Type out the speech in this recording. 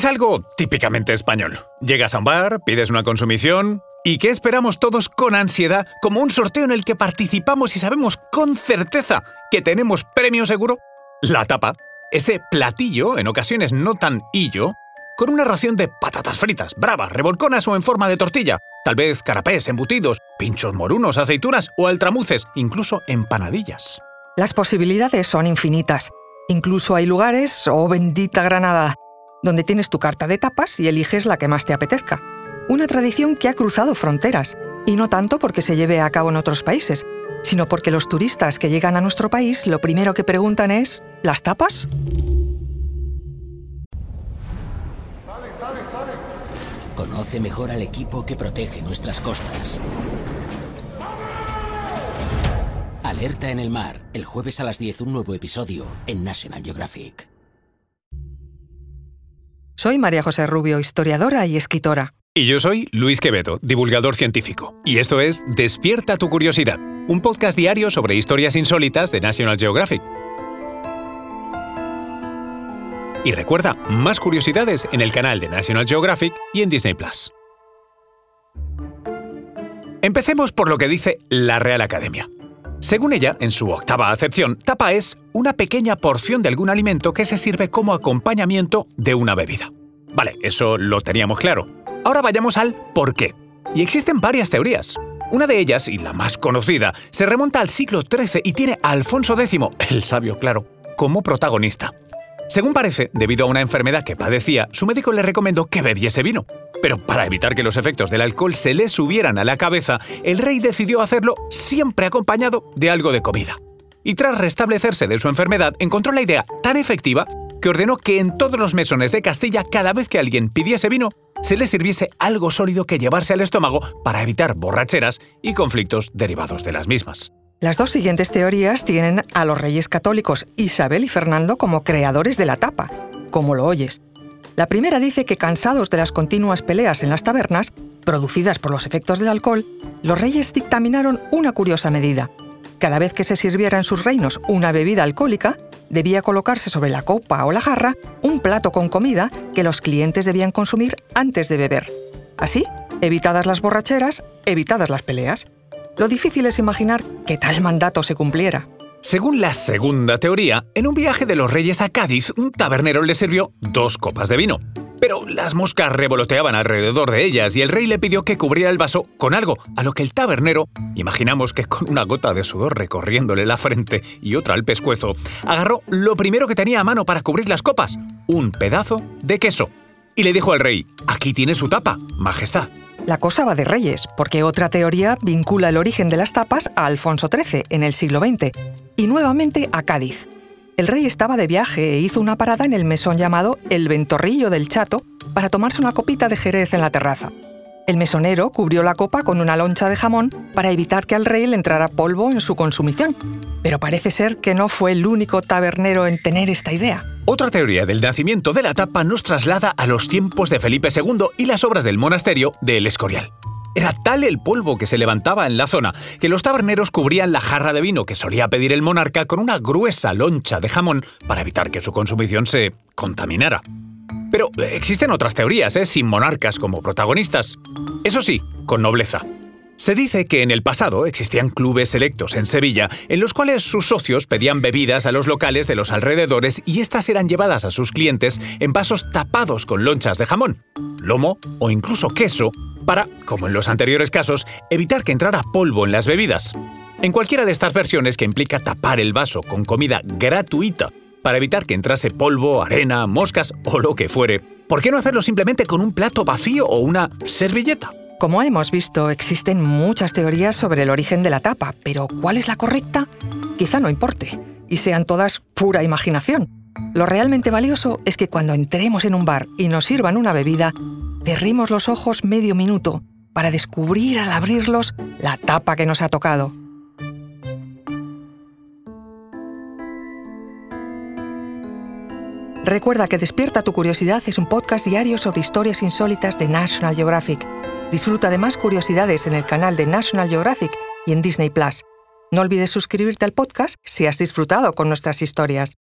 Es algo típicamente español. Llegas a un bar, pides una consumición, ¿Y qué esperamos todos con ansiedad como un sorteo en el que participamos y sabemos con certeza que tenemos premio seguro? La tapa, ese platillo, en ocasiones no tan hillo, con una ración de patatas fritas, bravas, revolconas o en forma de tortilla, tal vez carapés, embutidos, pinchos morunos, aceitunas o altramuces, incluso empanadillas. Las posibilidades son infinitas. Incluso hay lugares, oh bendita Granada, donde tienes tu carta de tapas y eliges la que más te apetezca. Una tradición que ha cruzado fronteras, y no tanto porque se lleve a cabo en otros países, sino porque los turistas que llegan a nuestro país lo primero que preguntan es, ¿las tapas? Conoce mejor al equipo que protege nuestras costas. Alerta en el mar, el jueves a las 10 un nuevo episodio en National Geographic. Soy María José Rubio, historiadora y escritora. Y yo soy Luis Quevedo, divulgador científico. Y esto es Despierta tu curiosidad, un podcast diario sobre historias insólitas de National Geographic. Y recuerda, más curiosidades en el canal de National Geographic y en Disney Plus. Empecemos por lo que dice la Real Academia. Según ella, en su octava acepción, tapa es una pequeña porción de algún alimento que se sirve como acompañamiento de una bebida. Vale, eso lo teníamos claro. Ahora vayamos al por qué. Y existen varias teorías. Una de ellas, y la más conocida, se remonta al siglo XIII y tiene a Alfonso X, el sabio claro, como protagonista. Según parece, debido a una enfermedad que padecía, su médico le recomendó que bebiese vino. Pero para evitar que los efectos del alcohol se le subieran a la cabeza, el rey decidió hacerlo siempre acompañado de algo de comida. Y tras restablecerse de su enfermedad, encontró la idea tan efectiva que ordenó que en todos los mesones de Castilla, cada vez que alguien pidiese vino, se le sirviese algo sólido que llevarse al estómago para evitar borracheras y conflictos derivados de las mismas. Las dos siguientes teorías tienen a los reyes católicos Isabel y Fernando como creadores de la tapa, como lo oyes. La primera dice que cansados de las continuas peleas en las tabernas, producidas por los efectos del alcohol, los reyes dictaminaron una curiosa medida. Cada vez que se sirviera en sus reinos una bebida alcohólica, debía colocarse sobre la copa o la jarra un plato con comida que los clientes debían consumir antes de beber. Así, evitadas las borracheras, evitadas las peleas. Lo difícil es imaginar que tal mandato se cumpliera. Según la segunda teoría, en un viaje de los reyes a Cádiz, un tabernero le sirvió dos copas de vino. Pero las moscas revoloteaban alrededor de ellas y el rey le pidió que cubriera el vaso con algo, a lo que el tabernero, imaginamos que con una gota de sudor recorriéndole la frente y otra al pescuezo, agarró lo primero que tenía a mano para cubrir las copas, un pedazo de queso. Y le dijo al rey, aquí tiene su tapa, Majestad. La cosa va de reyes, porque otra teoría vincula el origen de las tapas a Alfonso XIII en el siglo XX y nuevamente a Cádiz. El rey estaba de viaje e hizo una parada en el mesón llamado El Ventorrillo del Chato para tomarse una copita de jerez en la terraza. El mesonero cubrió la copa con una loncha de jamón para evitar que al rey le entrara polvo en su consumición. Pero parece ser que no fue el único tabernero en tener esta idea. Otra teoría del nacimiento de la tapa nos traslada a los tiempos de Felipe II y las obras del monasterio de El Escorial. Era tal el polvo que se levantaba en la zona que los taberneros cubrían la jarra de vino que solía pedir el monarca con una gruesa loncha de jamón para evitar que su consumición se contaminara. Pero existen otras teorías, ¿eh? sin monarcas como protagonistas. Eso sí, con nobleza. Se dice que en el pasado existían clubes selectos en Sevilla en los cuales sus socios pedían bebidas a los locales de los alrededores y estas eran llevadas a sus clientes en vasos tapados con lonchas de jamón, lomo o incluso queso para, como en los anteriores casos, evitar que entrara polvo en las bebidas. En cualquiera de estas versiones que implica tapar el vaso con comida gratuita para evitar que entrase polvo, arena, moscas o lo que fuere, ¿por qué no hacerlo simplemente con un plato vacío o una servilleta? Como hemos visto, existen muchas teorías sobre el origen de la tapa, pero ¿cuál es la correcta? Quizá no importe, y sean todas pura imaginación. Lo realmente valioso es que cuando entremos en un bar y nos sirvan una bebida, cerremos los ojos medio minuto para descubrir al abrirlos la tapa que nos ha tocado. Recuerda que Despierta tu Curiosidad es un podcast diario sobre historias insólitas de National Geographic Disfruta de más curiosidades en el canal de National Geographic y en Disney Plus. No olvides suscribirte al podcast si has disfrutado con nuestras historias.